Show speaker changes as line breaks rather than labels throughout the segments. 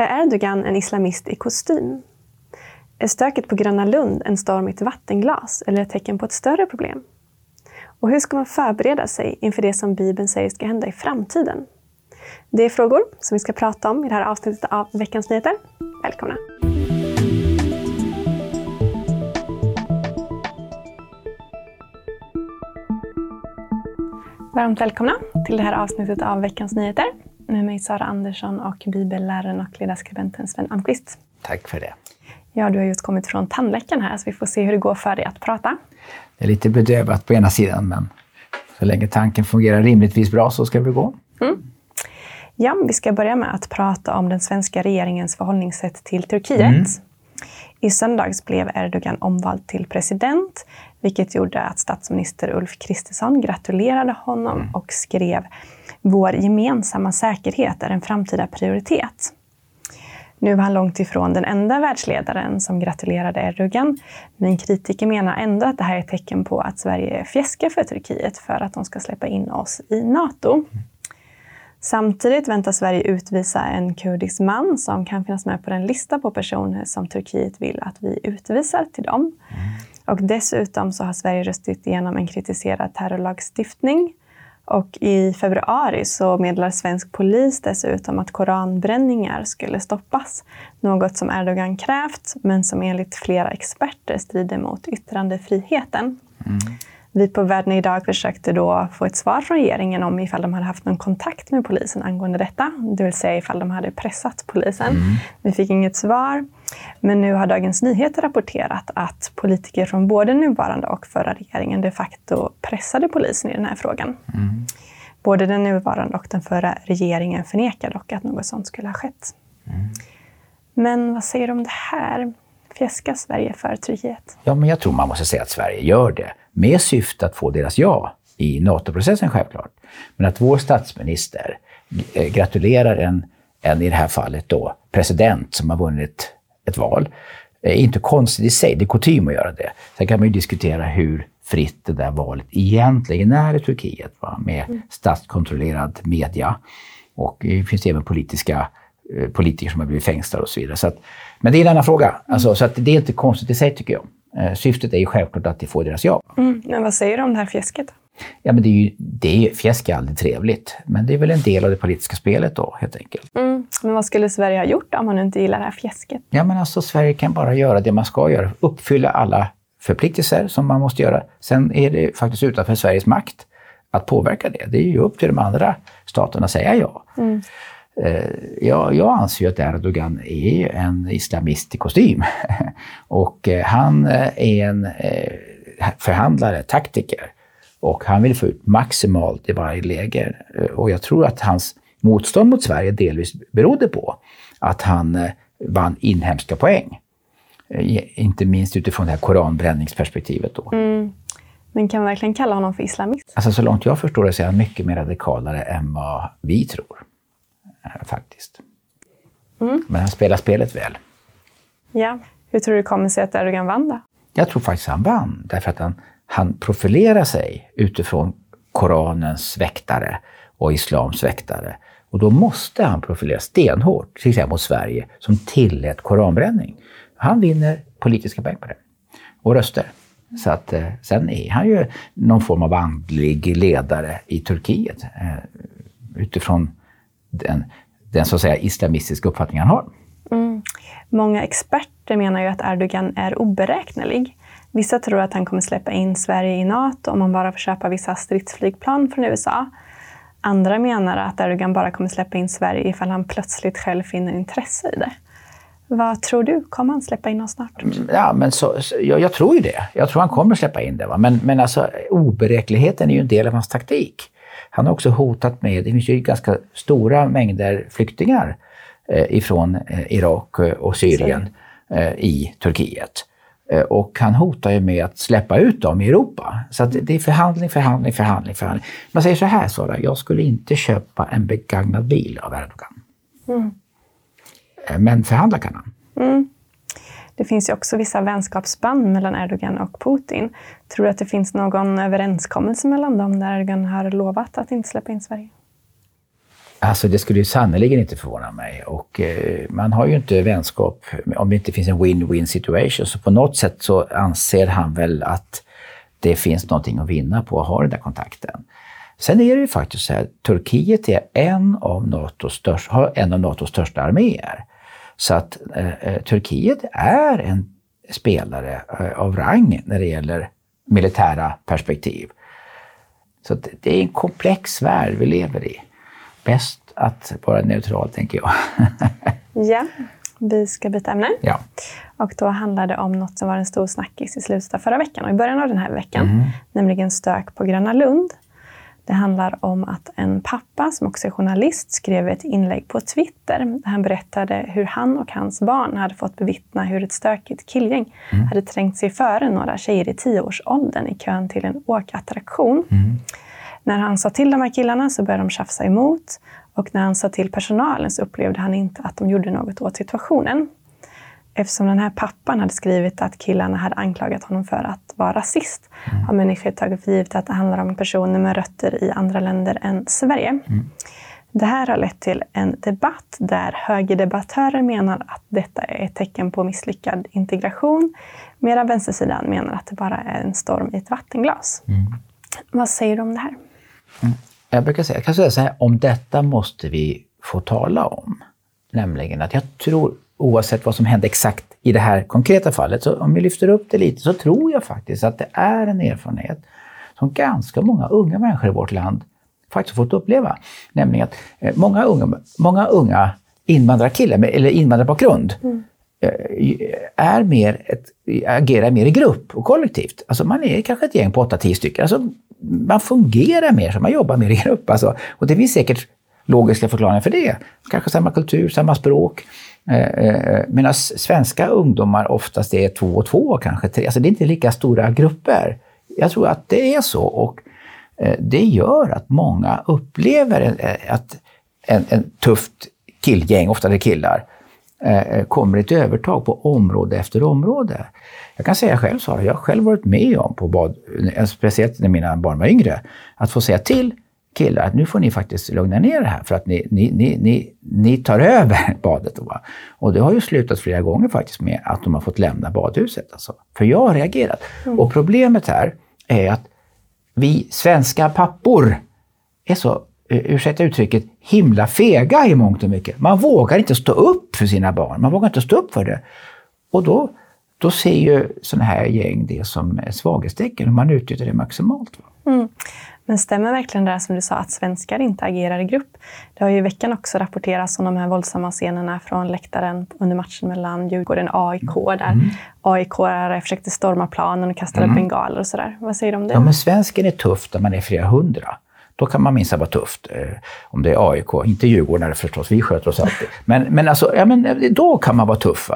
Är Erdogan en islamist i kostym? Är stöket på Gröna Lund en storm i ett vattenglas eller ett tecken på ett större problem? Och hur ska man förbereda sig inför det som Bibeln säger ska hända i framtiden? Det är frågor som vi ska prata om i det här avsnittet av Veckans Nyheter. Välkomna! Varmt välkomna till det här avsnittet av Veckans Nyheter med mig Sara Andersson och bibelläraren och ledarskribenten Sven Almqvist.
Tack för det.
Ja, du har just kommit från tandläkaren här, så vi får se hur det går för dig att prata.
Det är lite bedövat på ena sidan, men så länge tanken fungerar rimligtvis bra så ska det gå. Mm.
Ja, vi ska börja med att prata om den svenska regeringens förhållningssätt till Turkiet. Mm. I söndags blev Erdogan omvald till president, vilket gjorde att statsminister Ulf Kristersson gratulerade honom mm. och skrev “Vår gemensamma säkerhet är en framtida prioritet”. Nu var han långt ifrån den enda världsledaren som gratulerade Erdogan, men kritiker menar ändå att det här är ett tecken på att Sverige fjäskar för Turkiet för att de ska släppa in oss i NATO. Samtidigt väntas Sverige utvisa en kurdisk man som kan finnas med på den lista på personer som Turkiet vill att vi utvisar till dem. Och dessutom så har Sverige röstat igenom en kritiserad terrorlagstiftning. Och i februari så meddelar svensk polis dessutom att koranbränningar skulle stoppas. Något som Erdogan krävt, men som enligt flera experter strider mot yttrandefriheten. Mm. Vi på Världen idag försökte då få ett svar från regeringen om ifall de hade haft någon kontakt med polisen angående detta, det vill säga ifall de hade pressat polisen. Mm. Vi fick inget svar. Men nu har Dagens Nyheter rapporterat att politiker från både nuvarande och förra regeringen de facto pressade polisen i den här frågan. Mm. Både den nuvarande och den förra regeringen förnekar dock att något sånt skulle ha skett. Mm. Men vad säger du om det här? Fjäskar Sverige för Turkiet?
Ja, men jag tror man måste säga att Sverige gör det med syfte att få deras ja i NATO-processen självklart. Men att vår statsminister eh, gratulerar en, en, i det här fallet då, president som har vunnit ett val, är inte konstigt i sig. Det är kutym att göra det. Sen kan man ju diskutera hur fritt det där valet egentligen är i Turkiet, va? med mm. statskontrollerad media. Och det finns även politiska eh, politiker som har blivit fängslade och så vidare. Så att, men det är en annan fråga. Alltså, så att det är inte konstigt i sig tycker jag. Eh, syftet är ju självklart att de får deras ja.
Mm. Men vad säger du om det här fjäsket?
Ja, men det är ju, det är, fjäsk är aldrig trevligt, men det är väl en del av det politiska spelet då, helt enkelt.
Mm. Men vad skulle Sverige ha gjort om man inte gillar det här fjäsket?
Ja, men alltså Sverige kan bara göra det man ska göra, uppfylla alla förpliktelser som man måste göra. Sen är det faktiskt utanför Sveriges makt att påverka det. Det är ju upp till de andra staterna att säga ja. Mm. Eh, jag, jag anser ju att Erdogan är en islamist i kostym. Och eh, han eh, är en förhandlare, taktiker. Och han vill få ut maximalt i varje läge. Och jag tror att hans motstånd mot Sverige delvis berodde på att han vann inhemska poäng. Inte minst utifrån det här koranbränningsperspektivet. Då. Mm.
Men kan man verkligen kalla honom för islamist?
Alltså, så långt jag förstår det så är han mycket mer radikalare än vad vi tror faktiskt. Mm. Men han spelar spelet väl.
Ja. Hur tror du det kommer sig att Erdogan vann då?
Jag tror faktiskt han vann, därför att han, han profilerar sig utifrån Koranens väktare och Islams väktare. Och då måste han profilera stenhårt, till exempel mot Sverige, som tillät koranbränning. Han vinner politiska poäng på det. Och röster. Så att, eh, sen är han ju någon form av andlig ledare i Turkiet. Eh, utifrån den, den så att säga islamistiska uppfattning han har. Mm.
Många experter menar ju att Erdogan är oberäknelig. Vissa tror att han kommer släppa in Sverige i NATO om man bara får köpa vissa stridsflygplan från USA. Andra menar att Erdogan bara kommer släppa in Sverige ifall han plötsligt själv finner intresse i det. Vad tror du? Kommer han släppa in oss snart?
Mm, ja, men så, så, jag, jag, tror ju det. Jag tror han kommer släppa in det. Va? Men, men alltså, oberäkneligheten är ju en del av hans taktik. Han har också hotat med, det finns ju ganska stora mängder flyktingar eh, ifrån eh, Irak och Syrien eh, i Turkiet. Eh, och han hotar ju med att släppa ut dem i Europa. Så det är förhandling, förhandling, förhandling, förhandling. Man säger så här Sara, jag skulle inte köpa en begagnad bil av Erdogan. Mm. Men förhandla kan han. Mm.
Det finns ju också vissa vänskapsband mellan Erdogan och Putin. Tror du att det finns någon överenskommelse mellan dem där Erdogan har lovat att inte släppa in Sverige?
Alltså det skulle ju sannerligen inte förvåna mig. Och eh, man har ju inte vänskap om det inte finns en win-win situation. Så på något sätt så anser han väl att det finns någonting att vinna på att ha den där kontakten. Sen är det ju faktiskt så här, Turkiet är en av NATOs största, har en av NATOs största arméer. Så att eh, eh, Turkiet är en spelare eh, av rang när det gäller militära perspektiv. Så det är en komplex värld vi lever i. Bäst att vara neutral, tänker jag.
ja, vi ska byta ämne.
Ja.
Och då handlar det om något som var en stor snackis i slutet av förra veckan och i början av den här veckan, mm. nämligen stök på Gröna Lund. Det handlar om att en pappa som också är journalist skrev ett inlägg på Twitter där han berättade hur han och hans barn hade fått bevittna hur ett stökigt killgäng mm. hade trängt sig före några tjejer i tioårsåldern i kön till en åkattraktion. Mm. När han sa till de här killarna så började de tjafsa emot och när han sa till personalen så upplevde han inte att de gjorde något åt situationen. Eftersom den här pappan hade skrivit att killarna hade anklagat honom för att vara rasist mm. har människor tagit för givet att det handlar om personer med rötter i andra länder än Sverige. Mm. Det här har lett till en debatt där högerdebattörer menar att detta är ett tecken på misslyckad integration medan vänstersidan menar att det bara är en storm i ett vattenglas. Mm. Vad säger du om det här?
Mm. Jag brukar säga, jag kan säga så här, om detta måste vi få tala om. Nämligen att jag tror oavsett vad som hände exakt i det här konkreta fallet, så om vi lyfter upp det lite så tror jag faktiskt att det är en erfarenhet som ganska många unga människor i vårt land faktiskt fått uppleva. Nämligen att eh, många unga, många unga invandrarkillar, eller invandrarbakgrund, mm. Eh, är mer ett, agerar mer i grupp och kollektivt. Alltså man är kanske ett gäng på 8-10 stycken. Alltså man fungerar mer så, man jobbar mer i grupp. Alltså. Och det finns säkert logiska förklaringar för det. Kanske samma kultur, samma språk. Eh, eh Medan svenska ungdomar oftast är två och två, kanske tre. Alltså det är inte lika stora grupper. Jag tror att det är så och eh, det gör att många upplever att en, en tufft killgäng, ofta det killar, kommer ett övertag på område efter område. Jag kan säga själv, Sara, jag har själv varit med om, på bad, speciellt när mina barn var yngre, att få säga till killar att nu får ni faktiskt lugna ner det här för att ni, ni, ni, ni, ni tar över badet. Då, Och det har ju slutat flera gånger faktiskt med att de har fått lämna badhuset. Alltså. För jag har reagerat. Mm. Och problemet här är att vi svenska pappor är så, eh, ursäkta uttrycket, himla fega i mångt och mycket. Man vågar inte stå upp för sina barn. Man vågar inte stå upp för det. Och då, då ser ju sådana här gäng det som ett svaghetstecken och man utnyttjar det maximalt. Mm.
Men stämmer verkligen det som du sa att svenskar inte agerar i grupp? Det har ju i veckan också rapporterats om de här våldsamma scenerna från läktaren under matchen mellan Djurgården och AIK där mm. AIK-are försökte storma planen och kastade mm. bengaler och sådär. Vad säger du om det?
Ja, men svensken är tuff när man är flera hundra. Då kan man minsann vara tufft. Eh, om det är AIK, inte Djurgården förstås, vi sköter oss alltid. Men, men, alltså, ja, men eh, då kan man vara tuff.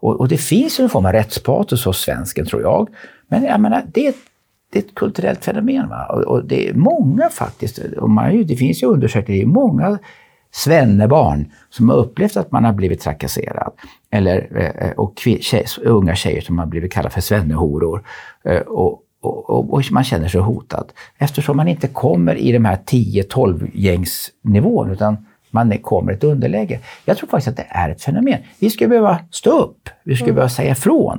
Och, och, det finns ju en form av rättspatos hos svensken, tror jag. Men jag menar, det är det är ett kulturellt fenomen. Va? Och, och det är många faktiskt, och man, det finns ju undersökningar, det är många svennebarn som har upplevt att man har blivit trakasserad. Eller, eh, eh, och tjej, unga tjejer som har blivit kallade för svennehoror. Och, och, och, och, man känner sig hotad. Eftersom man inte kommer i de här 10-12 gängsnivån utan man kommer i ett underläge. Jag tror faktiskt att det är ett fenomen. Vi skulle behöva stå upp, vi skulle mm. behöva säga ifrån.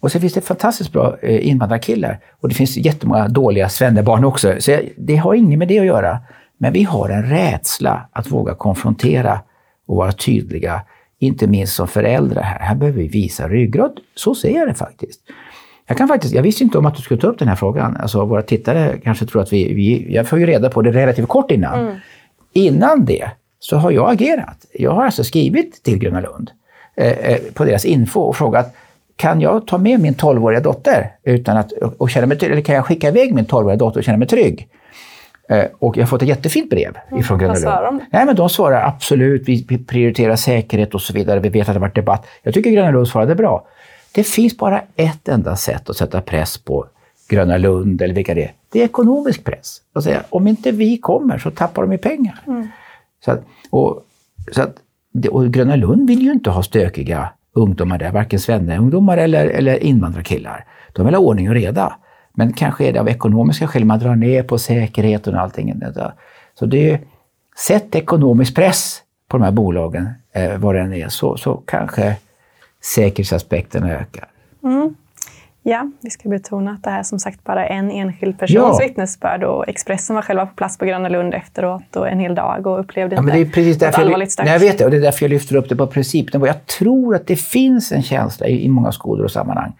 Och så finns det fantastiskt bra eh, invandrarkillar och det finns jättemånga dåliga svennebarn också. Så jag, det har inget med det att göra. Men vi har en rädsla att våga konfrontera och vara tydliga, inte minst som föräldrar. Här, här behöver vi visa ryggrad. Så ser jag det faktiskt. Jag, kan faktiskt, jag visste inte om att du skulle ta upp den här frågan. Alltså, våra tittare kanske tror att vi, vi... Jag får ju reda på det relativt kort innan. Mm. Innan det så har jag agerat. Jag har alltså skrivit till Gröna Lund eh, eh på deras info och frågat kan jag ta med min 12-åriga dotter utan att, och känna mig eller kan jag skicka iväg min 12-åriga dotter och känna mig trygg? Eh, och jag har fått ett jättefint brev mm, ifrån Gröna Lund. Nej, men de svarar absolut, vi prioriterar säkerhet och så vidare. Vi vet att det har varit debatt. Jag tycker Gröna Lund svarade bra. Det finns bara ett enda sätt att sätta press på Gröna Lund eller vilka det är. Det är ekonomisk press. Säga, om inte vi kommer så tappar de ju pengar. Mm. Så att, och, så att, och Gröna Lund vill ju inte ha stökiga ungdomar där, varken svenneungdomar eller, eller invandrarkillar. De vill ha ordning och reda. Men kanske är det av ekonomiska skäl man drar ner på säkerheten och allting. Så det, sätt ekonomisk press på de här bolagen, eh, vad den är, så, så kanske säkerhetsaspekterna ökar. Mm.
Ja, vi ska betona att det här som sagt bara en enskild persons ja. vittnesbörd och Expressen var själva på plats på Gröna Lund efteråt och en hel dag och upplevde ja, inte
men det är precis därför allvarligt stök. Jag vet det, och det är därför jag lyfter upp det på principnivå. Jag tror att det finns en känsla i, i många skolor och sammanhang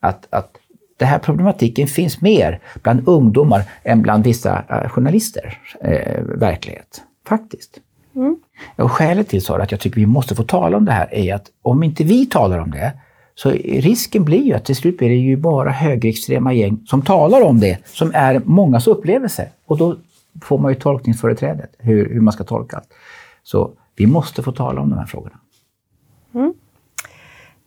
att, att den här problematiken finns mer bland ungdomar än bland vissa uh, journalister uh, verklighet. Faktiskt. Mm. Och skälet till så att jag tycker vi måste få tala om det här är att om inte vi talar om det så risken blir ju att till slut blir det ju bara högerextrema gäng som talar om det, som är mångas upplevelse. Och då får man ju tolkningsföreträdet, hur, hur man ska tolka allt. Så vi måste få tala om de här frågorna. Mm.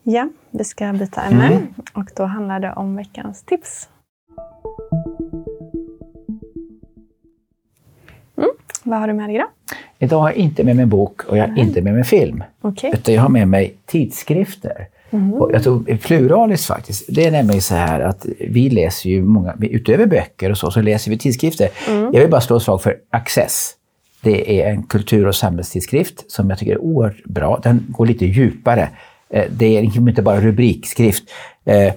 Ja, vi ska byta ämne mm. och då handlar det om veckans tips. Mm. Vad har du med dig idag?
Idag har jag inte med mig en bok och jag har inte med mig film. Okay. Utan jag har med mig tidskrifter. Mm. Och jag tror pluraliskt faktiskt. Det är nämligen så här att vi läser ju många, utöver böcker och så, så läser vi tidskrifter. Mm. Jag vill bara slå ett slag för Access. Det är en kultur och samhällstidskrift som jag tycker är oerhört bra. Den går lite djupare. Eh, det är inte bara rubrikskrift. Eh,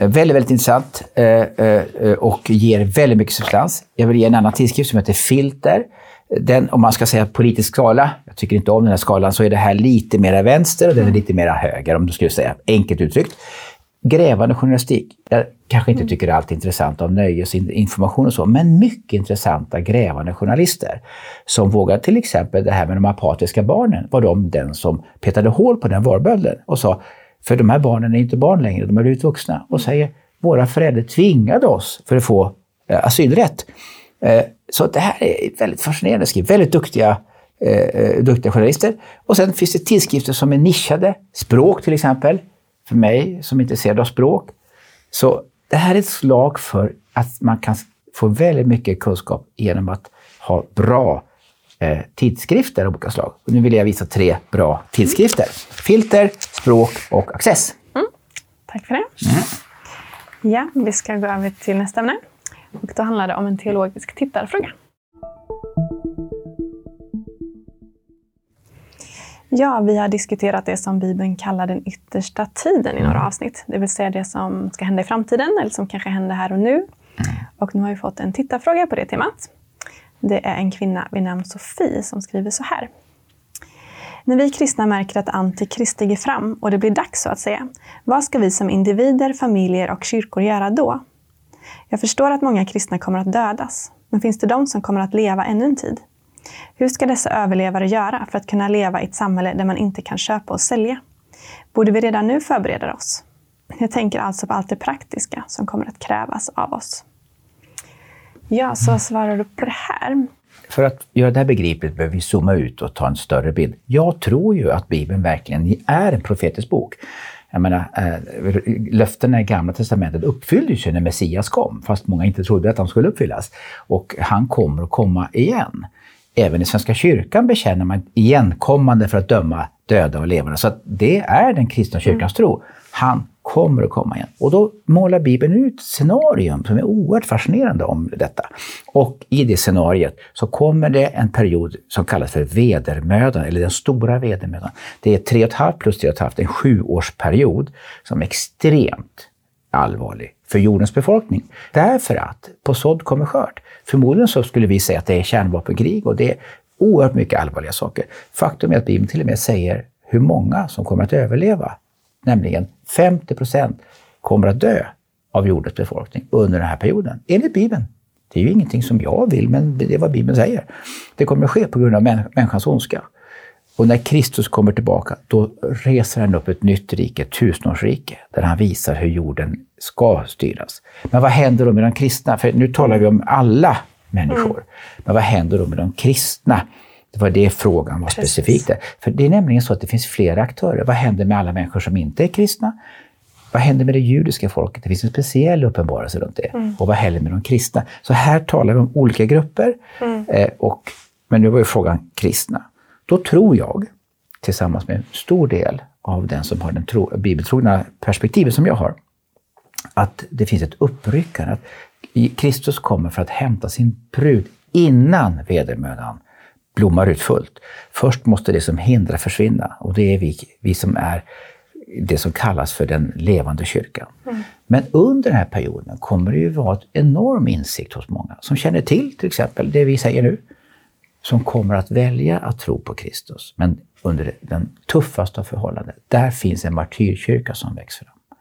väldigt, väldigt intressant eh, och ger väldigt mycket substans. Jag vill ge en annan tidskrift som heter Filter den, om man ska säga politisk skala, jag tycker inte om den här skalan, så är det här lite mera vänster och den är lite mera höger, om du skulle säga enkelt uttryckt. Grävande journalistik. Jag kanske inte tycker det är allt intressant av nöjesinformation och så, men mycket intressanta grävande journalister som vågar, till exempel det här med de apatiska barnen, var de den som petade hål på den varbölden och sa, för de här barnen är inte barn längre, de har blivit vuxna, och säger, våra föräldrar tvingade oss för att få eh, asylrätt. Så det här är väldigt fascinerande skrivet. Väldigt duktiga, eh, eh, duktiga journalister. Och sen finns det tidskrifter som är nischade. Språk till exempel. För mig som är intresserad av språk. Så det här är ett slag för att man kan få väldigt mycket kunskap genom att ha bra eh, tidskrifter av olika slag. Och nu vill jag visa tre bra tidskrifter. Filter, språk och access. Mm.
Tack för det. Mm. Ja, vi ska gå över till nästa ämne. Och då handlar det om en teologisk tittarfråga. Ja, vi har diskuterat det som Bibeln kallar den yttersta tiden i några avsnitt. Det vill säga det som ska hända i framtiden eller som kanske händer här och nu. Och nu har vi fått en tittarfråga på det temat. Det är en kvinna vid namn Sofie som skriver så här. När vi kristna märker att Antikrist stiger fram och det blir dags så att säga, vad ska vi som individer, familjer och kyrkor göra då? Jag förstår att många kristna kommer att dödas, men finns det de som kommer att leva ännu en tid? Hur ska dessa överlevare göra för att kunna leva i ett samhälle där man inte kan köpa och sälja? Borde vi redan nu förbereda oss? Jag tänker alltså på allt det praktiska som kommer att krävas av oss. Ja, så vad svarar du på det här?
För att göra det här begripligt behöver vi zooma ut och ta en större bild. Jag tror ju att Bibeln verkligen är en profetisk bok. Jag menar, äh, löftena i Gamla Testamentet uppfylldes ju när Messias kom, fast många inte trodde att de skulle uppfyllas. Och han kommer att komma igen. Även i Svenska kyrkan bekänner man igenkommande för att döma döda och levande. Så det är den kristna kyrkans mm. tro. Han kommer att komma igen. Och då målar Bibeln ut ett scenarium som är oerhört fascinerande om detta. Och i det scenariet så kommer det en period som kallas för vedermödan, eller den stora vedermödan. Det är tre och ett halvt plus tre och ett halvt, en sjuårsperiod som är extremt allvarlig för jordens befolkning. Därför att på sådd kommer skörd. Förmodligen så skulle vi säga att det är kärnvapenkrig och det är oerhört mycket allvarliga saker. Faktum är att Bibeln till och med säger hur många som kommer att överleva nämligen 50 procent kommer att dö av jordens befolkning under den här perioden, enligt Bibeln. Det är ju ingenting som jag vill, men det är vad Bibeln säger. Det kommer att ske på grund av människans ondska. Och när Kristus kommer tillbaka, då reser han upp ett nytt rike, ett tusenårsrike, där han visar hur jorden ska styras. Men vad händer då med de kristna? För nu talar vi om alla människor. Mm. Men vad händer då med de kristna? Det var det frågan var Precis. specifikt. För det är nämligen så att det finns flera aktörer. Vad händer med alla människor som inte är kristna? Vad händer med det judiska folket? Det finns en speciell uppenbarelse runt det. Mm. Och vad händer med de kristna? Så här talar vi om olika grupper. Mm. Eh, och, men nu var ju frågan kristna. Då tror jag, tillsammans med en stor del av den som har den tro, bibeltrogna perspektivet som jag har, att det finns ett uppryckande. Att Kristus kommer för att hämta sin brud innan vedermödan blommar ut fullt. Först måste det som hindrar försvinna och det är vi, vi som är det som kallas för den levande kyrkan. Mm. Men under den här perioden kommer det ju vara en enorm insikt hos många som känner till till exempel det vi säger nu, som kommer att välja att tro på Kristus. Men under den tuffaste av förhållanden, där finns en martyrkyrka som växer fram.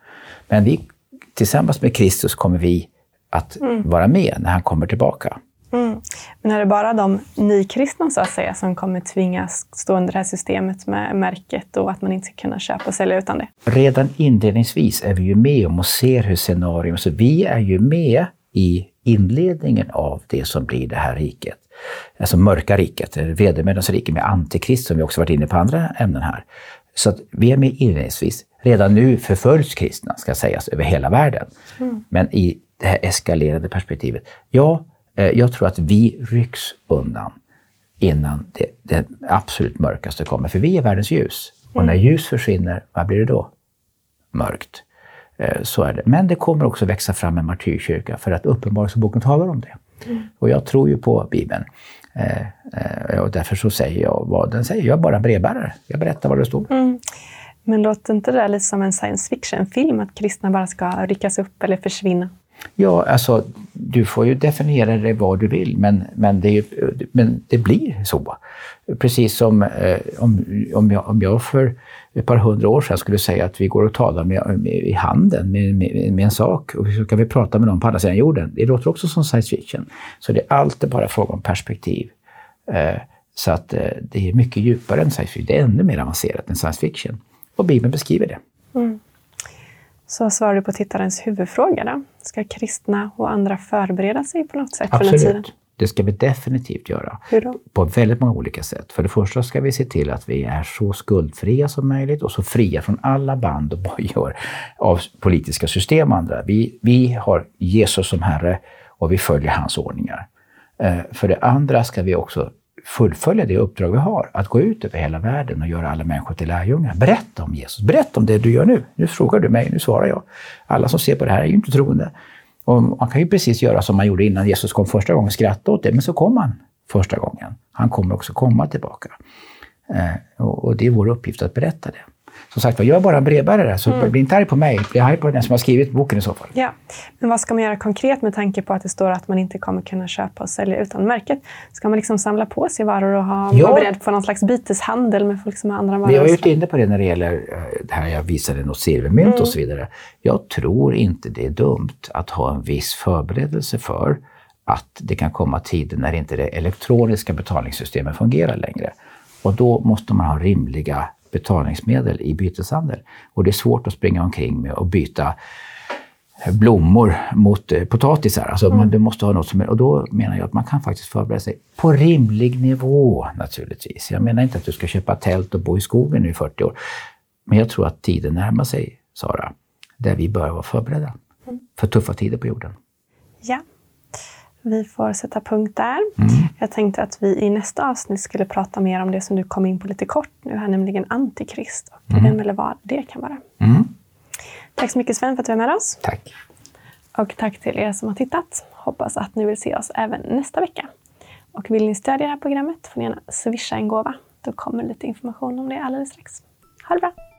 Men vi, tillsammans med Kristus kommer vi att mm. vara med när han kommer tillbaka.
Mm. Men är det bara de nykristna så att säga som kommer tvingas stå under det här systemet med märket och att man inte ska kunna köpa och sälja utan det?
Redan inledningsvis är vi ju med om och ser hur scenarion... Så vi är ju med i inledningen av det som blir det här riket. Alltså mörka riket, vedermödans rike med antikrist som vi också varit inne på andra ämnen här. Så att vi är med inledningsvis. Redan nu förföljs kristna, ska sägas, över hela världen. Mm. Men i det här eskalerande perspektivet, ja, jag tror att vi rycks undan innan det, det absolut mörkaste kommer. För vi är världens ljus. Och när mm. ljus försvinner, vad blir det då? Mörkt. Eh, så är det. Men det kommer också växa fram en martyrkyrka för att Uppenbarelseboken talar om det. Mm. Och jag tror ju på Bibeln. Eh, och därför så säger jag vad den säger. Jag är bara brevbärare. Jag berättar vad det står. Mm.
Men låter inte det lite som en science fiction-film? Att kristna bara ska ryckas upp eller försvinna?
Ja, alltså du får ju definiera det vad du vill, men, men, det, men det blir så. Precis som eh, om, om, jag, om jag för ett par hundra år sedan skulle säga att vi går och talar med, med, i handen med, med, med, en sak och så kan vi prata med någon på andra sidan jorden. Det låter också som science fiction. Så det är alltid bara fråga om perspektiv. Eh, så att eh, det är mycket djupare än science fiction. Det är ännu mer avancerat än science fiction. Och Bibeln beskriver det. Mm.
Så svarar du på tittarens huvudfråga. Då. Ska kristna och andra förbereda sig på något sätt
Absolut. för den tiden? Det ska vi definitivt göra.
Hur då?
På väldigt många olika sätt. För det första ska vi se till att vi är så skuldfria som möjligt och så fria från alla band och bojor av politiska system och andra. Vi, vi har Jesus som Herre och vi följer hans ordningar. Eh, för det andra ska vi också fullfölja det uppdrag vi har, att gå ut över hela världen och göra alla människor till lärjungar. Berätta om Jesus, berätta om det du gör nu. Nu frågar du mig, nu svarar jag. Alla som ser på det här är ju inte troende. Och man kan ju precis göra som man gjorde innan Jesus kom första gången, skratta åt det, men så kom han första gången. Han kommer också komma tillbaka. Eh, och det är vår uppgift att berätta det som sagt jag är bara en brevbärare, så mm. bli inte arg på mig. Bli arg på den som har skrivit boken i så fall.
Ja. Men vad ska man göra konkret med tanke på att det står att man inte kommer kunna köpa och sälja utan märket? Ska man liksom samla på sig varor och ha, ja. vara beredd på någon slags byteshandel med folk som har andra varor?
Vi har varit inne på det när det gäller eh, det här jag visade något silvermynt mm. och så vidare. Jag tror inte det är dumt att ha en viss förberedelse för att det kan komma tider när inte det elektroniska betalningssystemet fungerar längre. Och då måste man ha rimliga betalningsmedel i byteshandel. Och det är svårt att springa omkring med och byta blommor mot eh, potatisar. Alltså mm. man, du måste ha något som och då menar jag att man kan faktiskt förbereda sig på rimlig nivå naturligtvis. Jag menar inte att du ska köpa tält och bo i skogen nu i 40 år. Men jag tror att tiden närmar sig, Sara, där vi bör vara förberedda mm. för tuffa tider på jorden.
Ja, vi får sätta punkt där. Mm. Jag tänkte att vi i nästa avsnitt skulle prata mer om det som du kom in på lite kort nu här, nämligen antikrist och mm. vem eller vad det kan vara. Mm. Tack så mycket Sven för att du var med oss.
Tack.
Och tack till er som har tittat. Hoppas att ni vill se oss även nästa vecka. Och vill ni stödja det här programmet får ni gärna swisha en gåva. Då kommer lite information om det alldeles strax. Ha det bra!